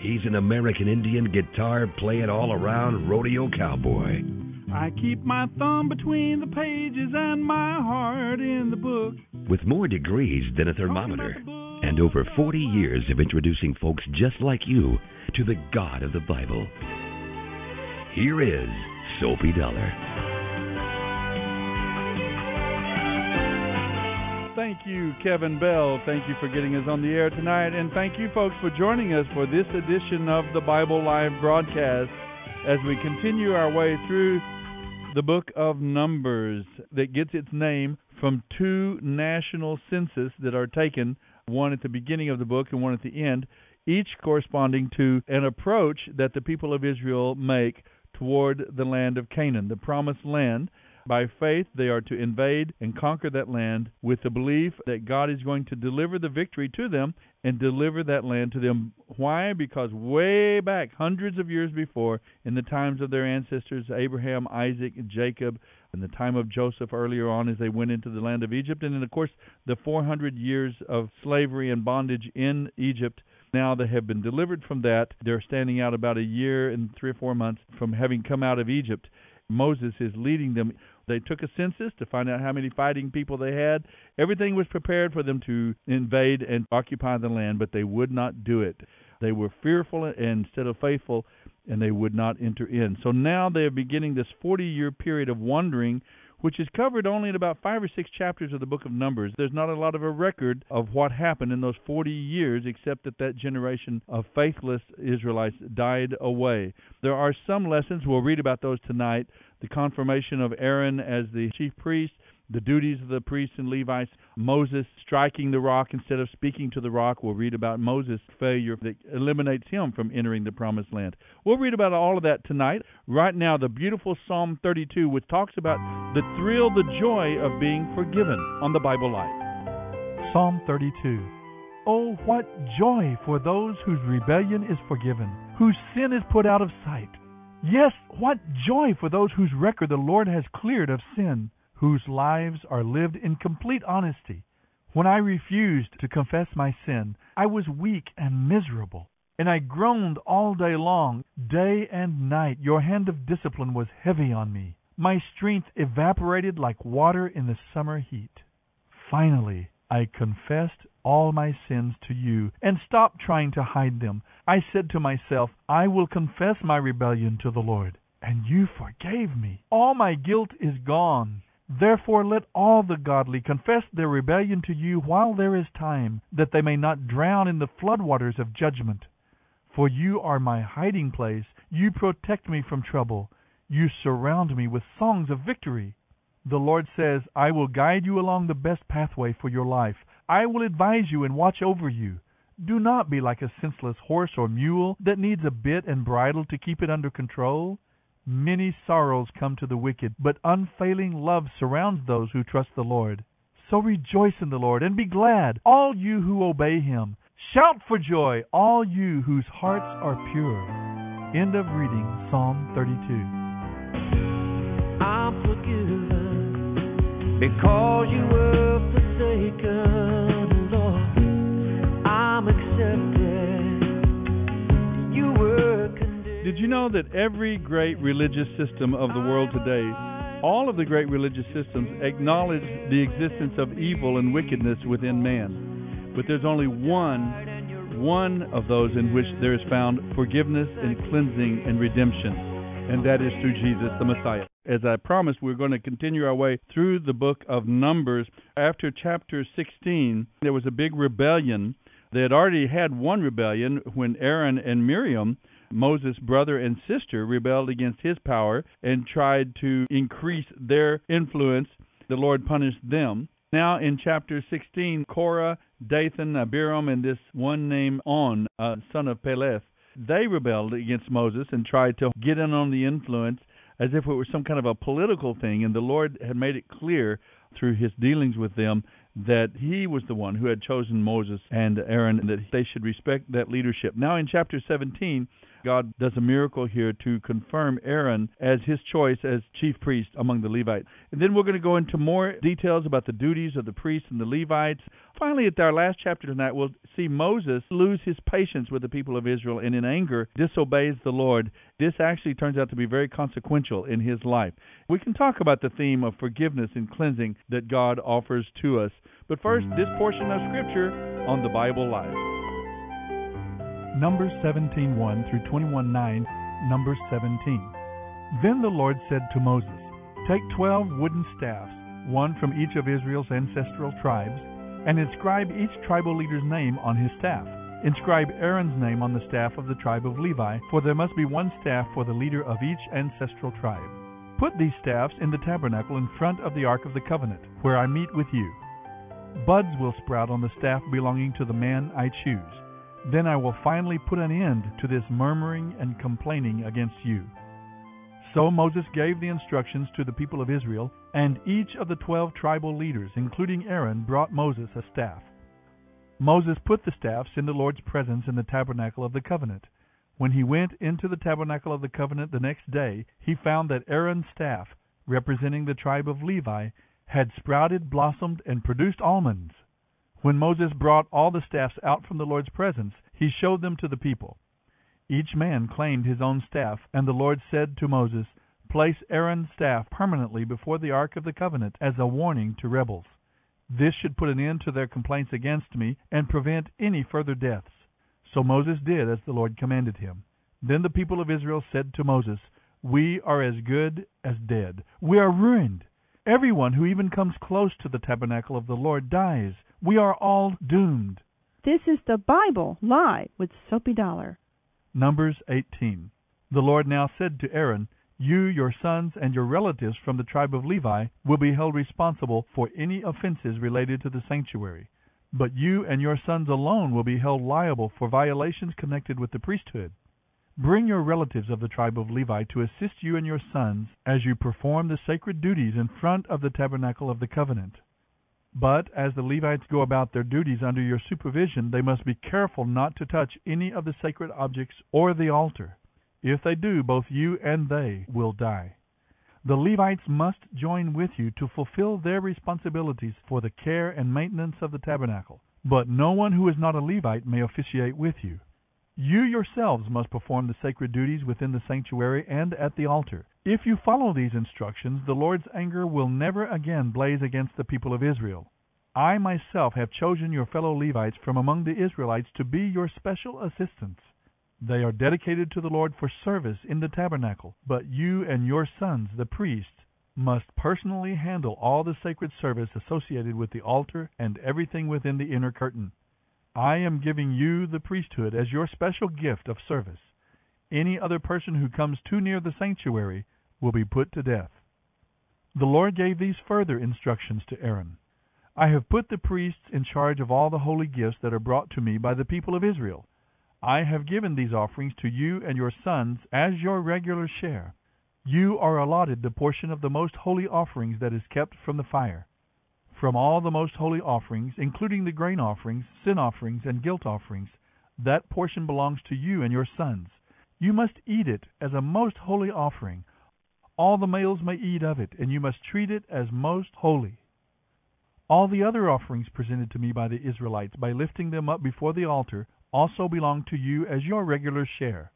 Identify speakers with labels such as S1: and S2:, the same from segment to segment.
S1: He's an American Indian guitar playing all around rodeo cowboy.
S2: I keep my thumb between the pages and my heart in the book.
S1: With more degrees than a thermometer and over 40 years of introducing folks just like you to the God of the Bible. Here is Soapy Dollar.
S2: Thank you, Kevin Bell. Thank you for getting us on the air tonight. And thank you, folks, for joining us for this edition of the Bible Live broadcast as we continue our way through the book of Numbers that gets its name from two national census that are taken, one at the beginning of the book and one at the end, each corresponding to an approach that the people of Israel make toward the land of Canaan, the promised land by faith, they are to invade and conquer that land with the belief that God is going to deliver the victory to them and deliver that land to them. Why? Because way back, hundreds of years before, in the times of their ancestors, Abraham, Isaac, and Jacob, in the time of Joseph earlier on as they went into the land of Egypt, and then, of course, the 400 years of slavery and bondage in Egypt now they have been delivered from that. They're standing out about a year and three or four months from having come out of Egypt. Moses is leading them they took a census to find out how many fighting people they had. Everything was prepared for them to invade and occupy the land, but they would not do it. They were fearful instead of faithful, and they would not enter in. So now they are beginning this 40 year period of wandering which is covered only in about five or six chapters of the book of Numbers. There's not a lot of a record of what happened in those 40 years, except that that generation of faithless Israelites died away. There are some lessons, we'll read about those tonight. The confirmation of Aaron as the chief priest, the duties of the priests and Levites, Moses striking the rock instead of speaking to the rock. We'll read about Moses' failure that eliminates him from entering the promised land. We'll read about all of that tonight. Right now, the beautiful Psalm 32, which talks about the thrill, the joy of being forgiven on the Bible Live. Psalm 32. Oh, what joy for those whose rebellion is forgiven, whose sin is put out of sight. Yes, what joy for those whose record the Lord has cleared of sin whose lives are lived in complete honesty. When I refused to confess my sin, I was weak and miserable, and I groaned all day long, day and night. Your hand of discipline was heavy on me. My strength evaporated like water in the summer heat. Finally, I confessed all my sins to you and stopped trying to hide them. I said to myself, I will confess my rebellion to the Lord, and you forgave me. All my guilt is gone. Therefore let all the godly confess their rebellion to you while there is time, that they may not drown in the floodwaters of judgment. For you are my hiding place, you protect me from trouble, you surround me with songs of victory. The Lord says, I will guide you along the best pathway for your life. I will advise you and watch over you. Do not be like a senseless horse or mule that needs a bit and bridle to keep it under control. Many sorrows come to the wicked, but unfailing love surrounds those who trust the Lord. So rejoice in the Lord and be glad, all you who obey him. Shout for joy, all you whose hearts are pure. End of reading Psalm 32.
S3: I'm forgiven
S4: Because you were
S2: Did you know that every great religious system of the world today, all of the great religious systems acknowledge the existence of evil and wickedness within man? But there's only one one of those in which there is found forgiveness and cleansing and redemption, and that is through Jesus the Messiah. As I promised, we're going to continue our way through the book of Numbers. After chapter 16, there was a big rebellion. They had already had one rebellion when Aaron and Miriam, Moses' brother and sister, rebelled against his power and tried to increase their influence. The Lord punished them. Now in chapter 16, Korah, Dathan, Abiram, and this one named On, uh, son of Peleth, they rebelled against Moses and tried to get in on the influence as if it were some kind of a political thing. And the Lord had made it clear through his dealings with them that he was the one who had chosen Moses and Aaron and that they should respect that leadership. Now in chapter 17, God does a miracle here to confirm Aaron as his choice as chief priest among the Levites. And then we're going to go into more details about the duties of the priests and the Levites. Finally, at our last chapter tonight, we'll see Moses lose his patience with the people of Israel and in anger disobeys the Lord. This actually turns out to be very consequential in his life. We can talk about the theme of forgiveness and cleansing that God offers to us. But first, this portion of Scripture on the Bible Live. Numbers 17:1 through 21:9, Numbers 17. Then the Lord said to Moses, Take twelve wooden staffs, one from each of Israel's ancestral tribes, and inscribe each tribal leader's name on his staff. Inscribe Aaron's name on the staff of the tribe of Levi, for there must be one staff for the leader of each ancestral tribe. Put these staffs in the tabernacle in front of the ark of the covenant, where I meet with you. Buds will sprout on the staff belonging to the man I choose. Then I will finally put an end to this murmuring and complaining against you. So Moses gave the instructions to the people of Israel, and each of the twelve tribal leaders, including Aaron, brought Moses a staff. Moses put the staffs in the Lord's presence in the tabernacle of the covenant. When he went into the tabernacle of the covenant the next day, he found that Aaron's staff, representing the tribe of Levi, had sprouted, blossomed, and produced almonds. When Moses brought all the staffs out from the Lord's presence, he showed them to the people. Each man claimed his own staff, and the Lord said to Moses, Place Aaron's staff permanently before the ark of the covenant as a warning to rebels. This should put an end to their complaints against me and prevent any further deaths. So Moses did as the Lord commanded him. Then the people of Israel said to Moses, We are as good as dead. We are ruined. Everyone who even comes close to the tabernacle of the Lord dies. We are all doomed.
S5: This is the Bible Live with Soapy Dollar.
S2: Numbers 18. The Lord now said to Aaron, You, your sons, and your relatives from the tribe of Levi will be held responsible for any offenses related to the sanctuary. But you and your sons alone will be held liable for violations connected with the priesthood. Bring your relatives of the tribe of Levi to assist you and your sons as you perform the sacred duties in front of the tabernacle of the covenant. But as the Levites go about their duties under your supervision, they must be careful not to touch any of the sacred objects or the altar. If they do, both you and they will die. The Levites must join with you to fulfill their responsibilities for the care and maintenance of the tabernacle, but no one who is not a Levite may officiate with you. You yourselves must perform the sacred duties within the sanctuary and at the altar. If you follow these instructions, the Lord's anger will never again blaze against the people of Israel. I myself have chosen your fellow Levites from among the Israelites to be your special assistants. They are dedicated to the Lord for service in the tabernacle, but you and your sons, the priests, must personally handle all the sacred service associated with the altar and everything within the inner curtain. I am giving you the priesthood as your special gift of service. Any other person who comes too near the sanctuary will be put to death. The Lord gave these further instructions to Aaron. I have put the priests in charge of all the holy gifts that are brought to me by the people of Israel. I have given these offerings to you and your sons as your regular share. You are allotted the portion of the most holy offerings that is kept from the fire. From all the most holy offerings, including the grain offerings, sin offerings, and guilt offerings, that portion belongs to you and your sons. You must eat it as a most holy offering. All the males may eat of it, and you must treat it as most holy. All the other offerings presented to me by the Israelites by lifting them up before the altar also belong to you as your regular share.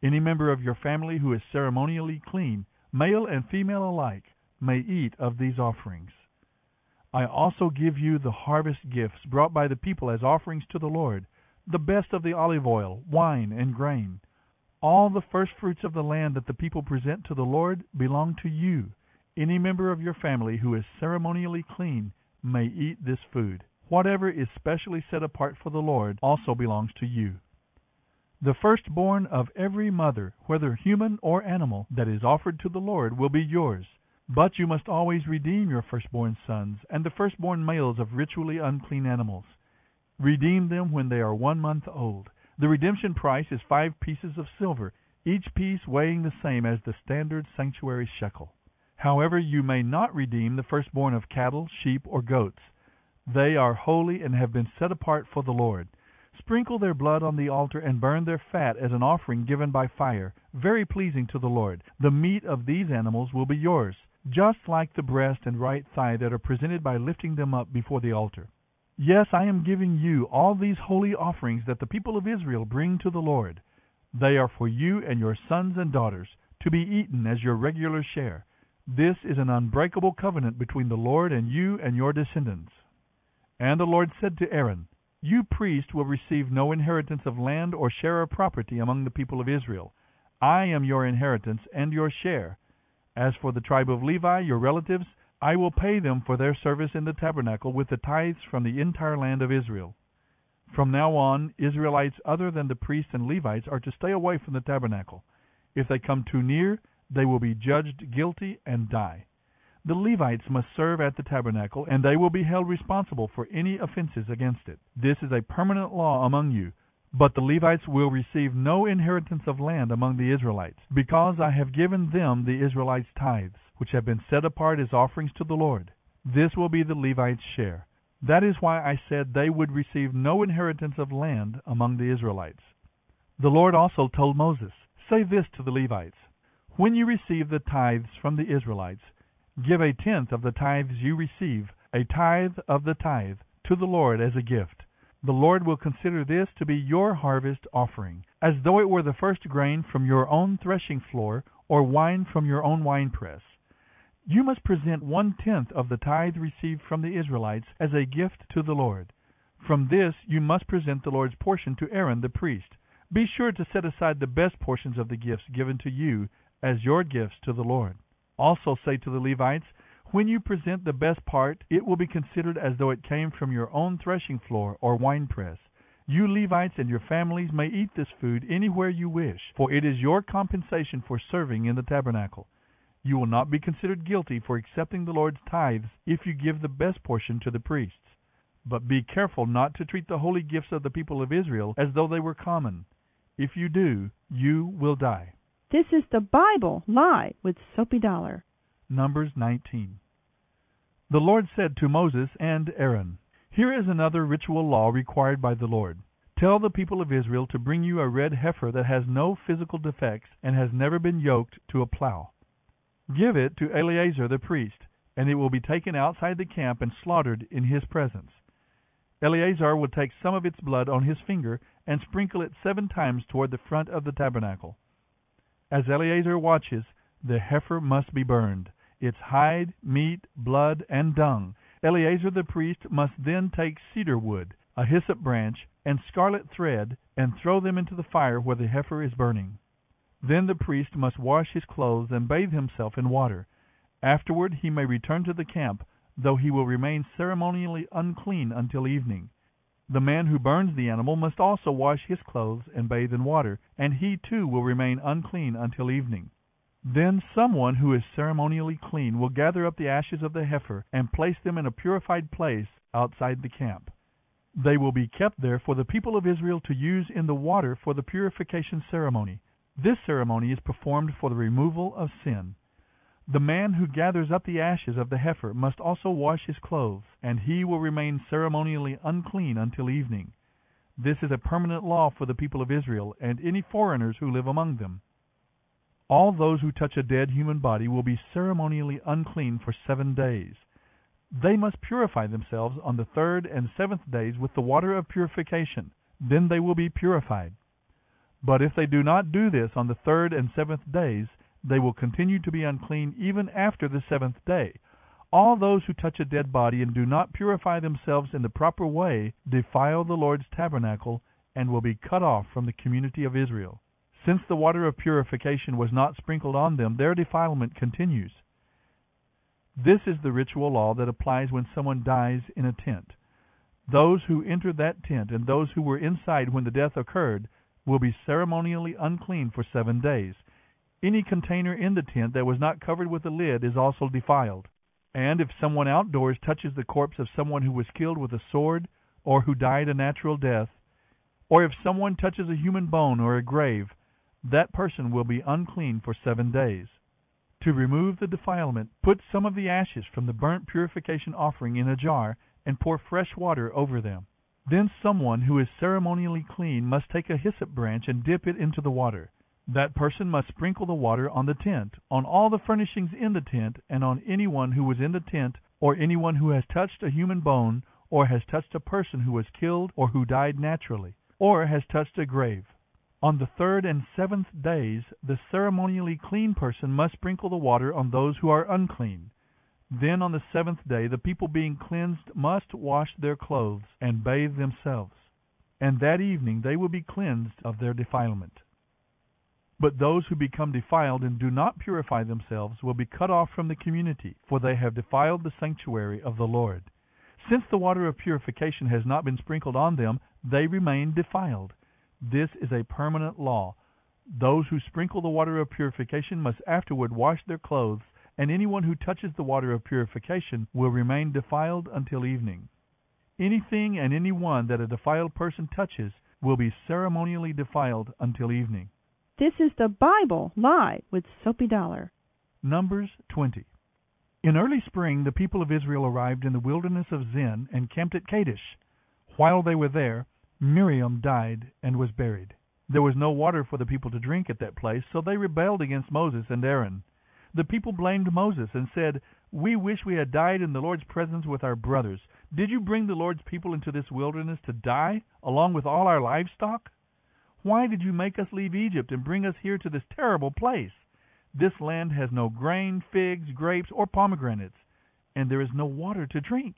S2: Any member of your family who is ceremonially clean, male and female alike, may eat of these offerings. I also give you the harvest gifts brought by the people as offerings to the Lord, the best of the olive oil, wine, and grain. All the first fruits of the land that the people present to the Lord belong to you. Any member of your family who is ceremonially clean may eat this food. Whatever is specially set apart for the Lord also belongs to you. The firstborn of every mother, whether human or animal, that is offered to the Lord will be yours. But you must always redeem your firstborn sons and the firstborn males of ritually unclean animals. Redeem them when they are one month old. The redemption price is five pieces of silver, each piece weighing the same as the standard sanctuary shekel. However, you may not redeem the firstborn of cattle, sheep, or goats. They are holy and have been set apart for the Lord. Sprinkle their blood on the altar and burn their fat as an offering given by fire, very pleasing to the Lord. The meat of these animals will be yours, just like the breast and right thigh that are presented by lifting them up before the altar. Yes, I am giving you all these holy offerings that the people of Israel bring to the Lord. They are for you and your sons and daughters, to be eaten as your regular share. This is an unbreakable covenant between the Lord and you and your descendants. And the Lord said to Aaron, You priest will receive no inheritance of land or share of property among the people of Israel. I am your inheritance and your share. As for the tribe of Levi, your relatives, I will pay them for their service in the tabernacle with the tithes from the entire land of Israel. From now on, Israelites other than the priests and Levites are to stay away from the tabernacle. If they come too near, they will be judged guilty and die. The Levites must serve at the tabernacle, and they will be held responsible for any offenses against it. This is a permanent law among you. But the Levites will receive no inheritance of land among the Israelites, because I have given them the Israelites' tithes, which have been set apart as offerings to the Lord. This will be the Levites' share. That is why I said they would receive no inheritance of land among the Israelites. The Lord also told Moses, Say this to the Levites When you receive the tithes from the Israelites, give a tenth of the tithes you receive, a tithe of the tithe, to the Lord as a gift. The Lord will consider this to be your harvest offering, as though it were the first grain from your own threshing floor or wine from your own winepress. You must present one tenth of the tithe received from the Israelites as a gift to the Lord. From this you must present the Lord's portion to Aaron the priest. Be sure to set aside the best portions of the gifts given to you as your gifts to the Lord. Also say to the Levites, when you present the best part, it will be considered as though it came from your own threshing floor or winepress. You Levites and your families may eat this food anywhere you wish, for it is your compensation for serving in the tabernacle. You will not be considered guilty for accepting the Lord's tithes if you give the best portion to the priests. But be careful not to treat the holy gifts of the people of Israel as though they were common. If you do, you will die.
S5: This is the Bible Live with Soapy Dollar.
S2: Numbers 19. The Lord said to Moses and Aaron, Here is another ritual law required by the Lord. Tell the people of Israel to bring you a red heifer that has no physical defects and has never been yoked to a plow. Give it to Eleazar the priest, and it will be taken outside the camp and slaughtered in his presence. Eleazar will take some of its blood on his finger and sprinkle it seven times toward the front of the tabernacle. As Eleazar watches, the heifer must be burned, its hide, meat, blood, and dung. Eleazar the priest must then take cedar wood, a hyssop branch, and scarlet thread, and throw them into the fire where the heifer is burning. Then the priest must wash his clothes and bathe himself in water. Afterward he may return to the camp, though he will remain ceremonially unclean until evening. The man who burns the animal must also wash his clothes and bathe in water, and he too will remain unclean until evening. Then someone who is ceremonially clean will gather up the ashes of the heifer and place them in a purified place outside the camp. They will be kept there for the people of Israel to use in the water for the purification ceremony. This ceremony is performed for the removal of sin. The man who gathers up the ashes of the heifer must also wash his clothes, and he will remain ceremonially unclean until evening. This is a permanent law for the people of Israel and any foreigners who live among them. All those who touch a dead human body will be ceremonially unclean for seven days. They must purify themselves on the third and seventh days with the water of purification. Then they will be purified. But if they do not do this on the third and seventh days, they will continue to be unclean even after the seventh day. All those who touch a dead body and do not purify themselves in the proper way defile the Lord's tabernacle and will be cut off from the community of Israel. Since the water of purification was not sprinkled on them, their defilement continues. This is the ritual law that applies when someone dies in a tent. Those who entered that tent and those who were inside when the death occurred will be ceremonially unclean for seven days. Any container in the tent that was not covered with a lid is also defiled. And if someone outdoors touches the corpse of someone who was killed with a sword or who died a natural death, or if someone touches a human bone or a grave, that person will be unclean for seven days. To remove the defilement, put some of the ashes from the burnt purification offering in a jar and pour fresh water over them. Then someone who is ceremonially clean must take a hyssop branch and dip it into the water. That person must sprinkle the water on the tent, on all the furnishings in the tent, and on anyone who was in the tent, or anyone who has touched a human bone, or has touched a person who was killed or who died naturally or has touched a grave. On the third and seventh days the ceremonially clean person must sprinkle the water on those who are unclean. Then on the seventh day the people being cleansed must wash their clothes and bathe themselves, and that evening they will be cleansed of their defilement. But those who become defiled and do not purify themselves will be cut off from the community, for they have defiled the sanctuary of the Lord. Since the water of purification has not been sprinkled on them, they remain defiled. This is a permanent law. Those who sprinkle the water of purification must afterward wash their clothes, and anyone who touches the water of purification will remain defiled until evening. Anything and anyone that a defiled person touches will be ceremonially defiled until evening.
S5: This is the Bible Live with Soapy Dollar.
S2: Numbers 20. In early spring, the people of Israel arrived in the wilderness of Zin and camped at Kadesh. While they were there, Miriam died and was buried. There was no water for the people to drink at that place, so they rebelled against Moses and Aaron. The people blamed Moses and said, We wish we had died in the Lord's presence with our brothers. Did you bring the Lord's people into this wilderness to die, along with all our livestock? Why did you make us leave Egypt and bring us here to this terrible place? This land has no grain, figs, grapes, or pomegranates, and there is no water to drink.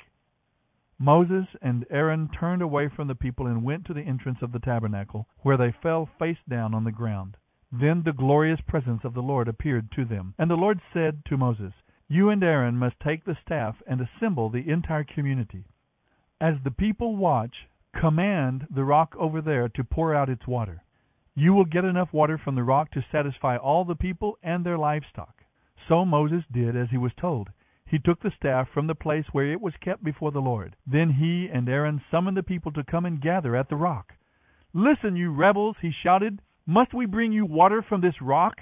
S2: Moses and Aaron turned away from the people and went to the entrance of the tabernacle, where they fell face down on the ground. Then the glorious presence of the Lord appeared to them. And the Lord said to Moses, You and Aaron must take the staff and assemble the entire community. As the people watch, command the rock over there to pour out its water. You will get enough water from the rock to satisfy all the people and their livestock. So Moses did as he was told. He took the staff from the place where it was kept before the Lord. Then he and Aaron summoned the people to come and gather at the rock. Listen, you rebels, he shouted. Must we bring you water from this rock?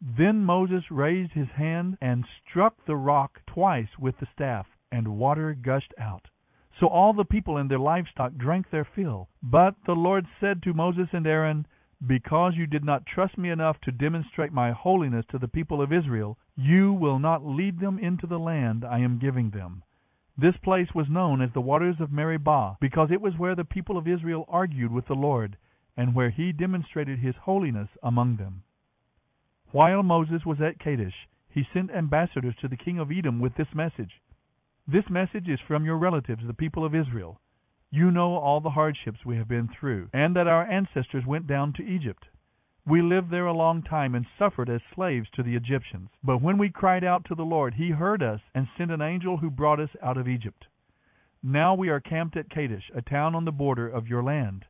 S2: Then Moses raised his hand and struck the rock twice with the staff, and water gushed out. So all the people and their livestock drank their fill. But the Lord said to Moses and Aaron, because you did not trust me enough to demonstrate my holiness to the people of Israel, you will not lead them into the land I am giving them. This place was known as the waters of Meribah, because it was where the people of Israel argued with the Lord, and where he demonstrated his holiness among them. While Moses was at Kadesh, he sent ambassadors to the king of Edom with this message. This message is from your relatives, the people of Israel. You know all the hardships we have been through, and that our ancestors went down to Egypt. We lived there a long time and suffered as slaves to the Egyptians. But when we cried out to the Lord, He heard us and sent an angel who brought us out of Egypt. Now we are camped at Kadesh, a town on the border of your land.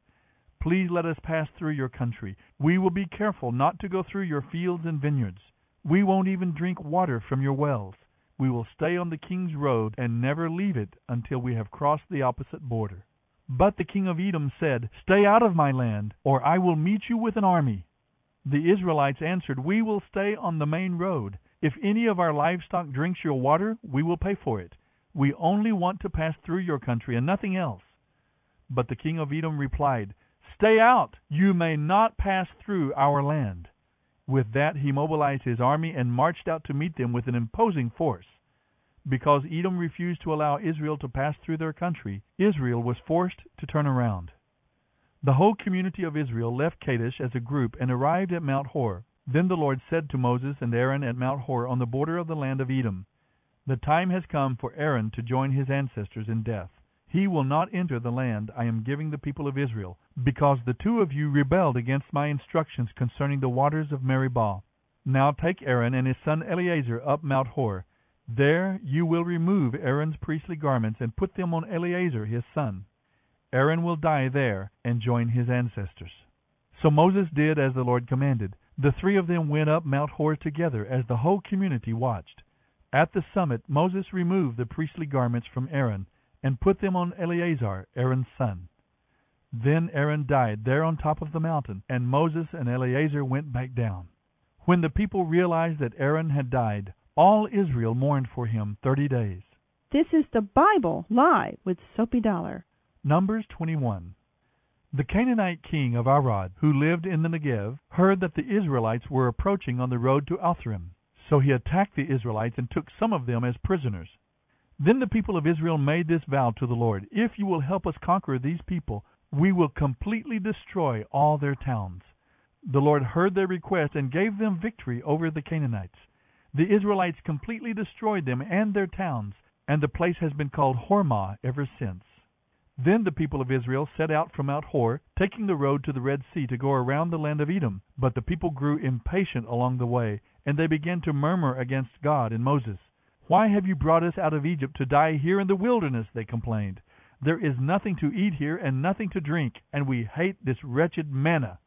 S2: Please let us pass through your country. We will be careful not to go through your fields and vineyards. We won't even drink water from your wells. We will stay on the king's road and never leave it until we have crossed the opposite border. But the king of Edom said, Stay out of my land, or I will meet you with an army. The Israelites answered, We will stay on the main road. If any of our livestock drinks your water, we will pay for it. We only want to pass through your country and nothing else. But the king of Edom replied, Stay out! You may not pass through our land. With that he mobilized his army and marched out to meet them with an imposing force. Because Edom refused to allow Israel to pass through their country, Israel was forced to turn around. The whole community of Israel left Kadesh as a group and arrived at Mount Hor. Then the Lord said to Moses and Aaron at Mount Hor on the border of the land of Edom, The time has come for Aaron to join his ancestors in death. He will not enter the land I am giving the people of Israel, because the two of you rebelled against my instructions concerning the waters of Meribah. Now take Aaron and his son Eleazar up Mount Hor. There you will remove Aaron's priestly garments and put them on Eleazar his son. Aaron will die there and join his ancestors. So Moses did as the Lord commanded. The three of them went up Mount Hor together as the whole community watched. At the summit Moses removed the priestly garments from Aaron and put them on Eleazar, Aaron's son. Then Aaron died there on top of the mountain, and Moses and Eleazar went back down. When the people realized that Aaron had died, all Israel mourned for him thirty days.
S5: This is the Bible live with Soapy Dollar.
S2: Numbers 21. The Canaanite king of Arad, who lived in the Negev, heard that the Israelites were approaching on the road to Atharim. So he attacked the Israelites and took some of them as prisoners. Then the people of Israel made this vow to the Lord If you will help us conquer these people, we will completely destroy all their towns. The Lord heard their request and gave them victory over the Canaanites. The Israelites completely destroyed them and their towns, and the place has been called Hormah ever since. Then the people of Israel set out from Mount Hor, taking the road to the Red Sea to go around the land of Edom. But the people grew impatient along the way, and they began to murmur against God and Moses. Why have you brought us out of Egypt to die here in the wilderness? They complained. There is nothing to eat here and nothing to drink, and we hate this wretched manna.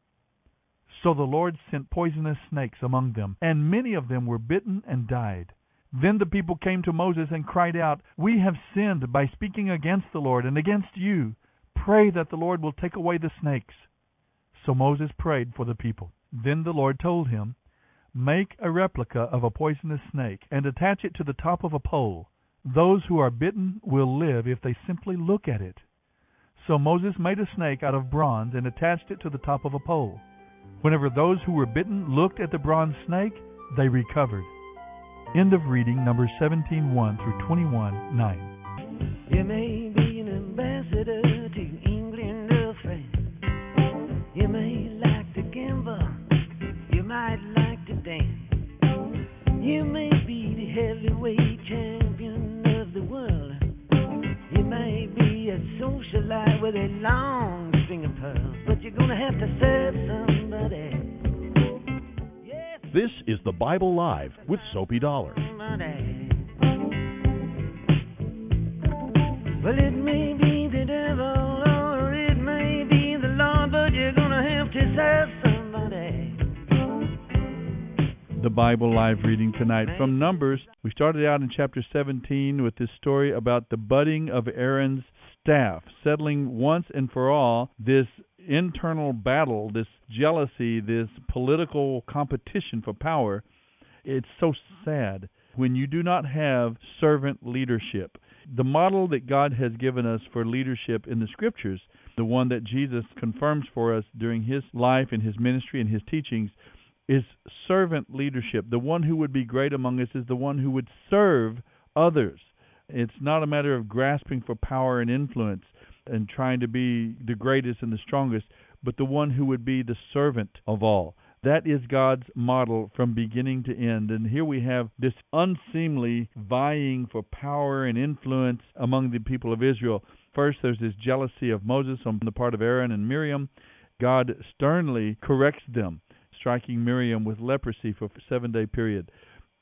S2: So the Lord sent poisonous snakes among them, and many of them were bitten and died. Then the people came to Moses and cried out, We have sinned by speaking against the Lord and against you. Pray that the Lord will take away the snakes. So Moses prayed for the people. Then the Lord told him, Make a replica of a poisonous snake and attach it to the top of a pole. Those who are bitten will live if they simply look at it. So Moses made a snake out of bronze and attached it to the top of a pole. Whenever those who were bitten looked at the bronze snake, they recovered. End of reading Numbers 17 1 through 21 9.
S4: You may be an ambassador to England or France. You may like to gamble. You might like to dance. You may be the heavyweight champion of the world. You may be a socialite with a long string of pearls. But you're gonna have to serve somebody.
S3: This is the Bible Live with Soapy Dollar.
S4: Somebody. Well, it may be the devil or it may be the Lord, but you're gonna have to serve somebody.
S2: The Bible Live reading tonight from Numbers. We started out in chapter 17 with this story about the budding of Aaron's staff, settling once and for all this internal battle, this jealousy, this political competition for power. It's so sad when you do not have servant leadership. The model that God has given us for leadership in the scriptures, the one that Jesus confirms for us during his life and his ministry and his teachings, is servant leadership. The one who would be great among us is the one who would serve others. It's not a matter of grasping for power and influence and trying to be the greatest and the strongest, but the one who would be the servant of all. That is God's model from beginning to end. And here we have this unseemly vying for power and influence among the people of Israel. First, there's this jealousy of Moses on the part of Aaron and Miriam. God sternly corrects them, striking Miriam with leprosy for a seven day period.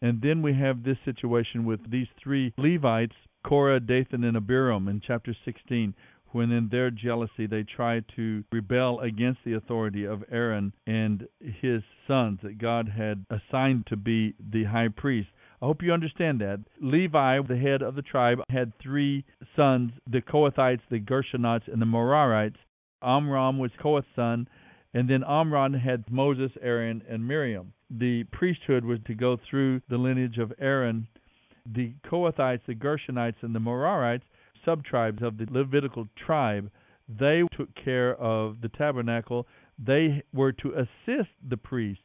S2: And then we have this situation with these three Levites, Korah, Dathan, and Abiram in chapter 16, when in their jealousy they try to rebel against the authority of Aaron and his sons that God had assigned to be the high priest. I hope you understand that. Levi, the head of the tribe, had three sons the Kohathites, the Gershonites, and the Merarites. Amram was Kohath's son, and then Amram had Moses, Aaron, and Miriam. The priesthood was to go through the lineage of Aaron. The Kohathites, the Gershonites, and the Merarites subtribes of the Levitical tribe, they took care of the tabernacle. They were to assist the priests.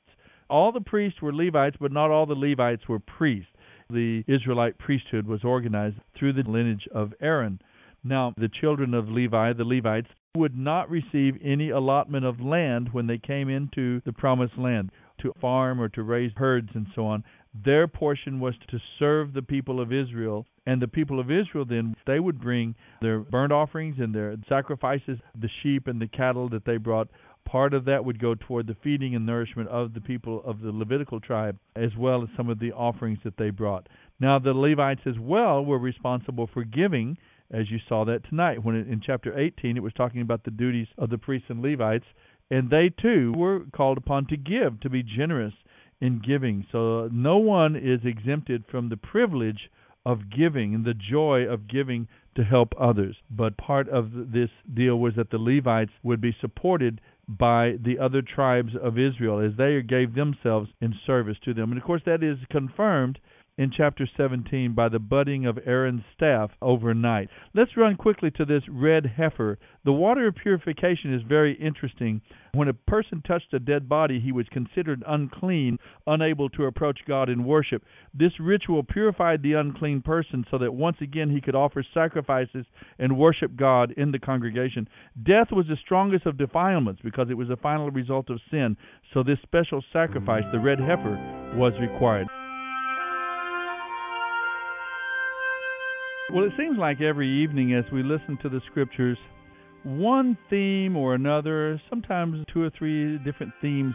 S2: All the priests were Levites, but not all the Levites were priests. the Israelite priesthood was organized through the lineage of Aaron. Now, the children of Levi, the Levites, would not receive any allotment of land when they came into the promised land to farm or to raise herds and so on. Their portion was to serve the people of Israel, and the people of Israel then they would bring their burnt offerings and their sacrifices, the sheep and the cattle that they brought. Part of that would go toward the feeding and nourishment of the people of the Levitical tribe, as well as some of the offerings that they brought. Now, the Levites as well were responsible for giving as you saw that tonight when in chapter 18 it was talking about the duties of the priests and Levites and they too were called upon to give to be generous in giving. So no one is exempted from the privilege of giving and the joy of giving to help others. But part of this deal was that the Levites would be supported by the other tribes of Israel as they gave themselves in service to them. And of course that is confirmed in chapter 17 by the budding of Aaron's staff overnight. Let's run quickly to this red heifer. The water of purification is very interesting. When a person touched a dead body, he was considered unclean, unable to approach God in worship. This ritual purified the unclean person so that once again he could offer sacrifices and worship God in the congregation. Death was the strongest of defilements because it was the final result of sin. So this special sacrifice, the red heifer, was required. Well, it seems like every evening as we listen to the scriptures, one theme or another, sometimes two or three different themes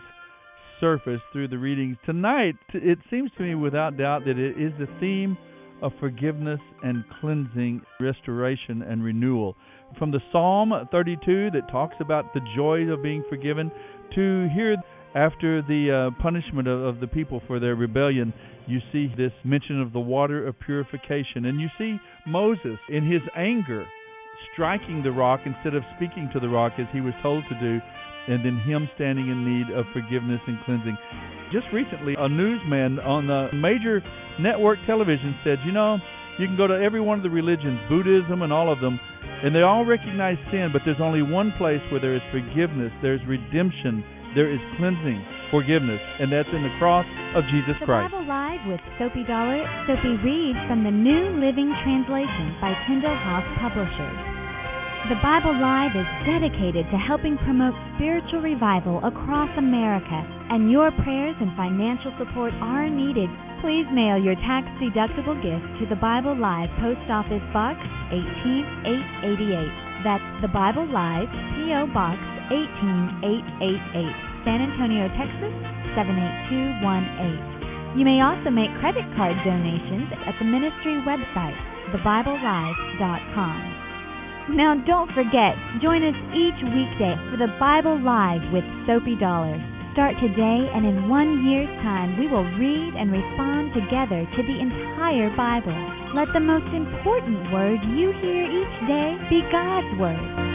S2: surface through the readings. Tonight, it seems to me without doubt that it is the theme of forgiveness and cleansing, restoration and renewal. From the Psalm 32 that talks about the joy of being forgiven to here after the uh, punishment of, of the people for their rebellion, you see this mention of the water of purification. And you see Moses in his anger striking the rock instead of speaking to the rock as he was told to do, and then him standing in need of forgiveness and cleansing. Just recently, a newsman on the major network television said, You know, you can go to every one of the religions, Buddhism and all of them, and they all recognize sin, but there's only one place where there is forgiveness, there's redemption, there is cleansing, forgiveness, and that's in the cross of Jesus Christ.
S6: The Bible Live with Soapy Dollar. Soapy reads from the New Living Translation by Tyndale House Publishers. The Bible Live is dedicated to helping promote spiritual revival across America, and your prayers and financial support are needed. Please mail your tax deductible gift to the Bible Live Post Office Box 18888. That's the Bible Live P.O. Box 18888, San Antonio, Texas 78218. You may also make credit card donations at the ministry website, thebiblelive.com. Now, don't forget, join us each weekday for the Bible Live with Soapy Dollars. Start today, and in one year's time, we will read and respond together to the entire Bible. Let the most important word you hear each day be God's Word.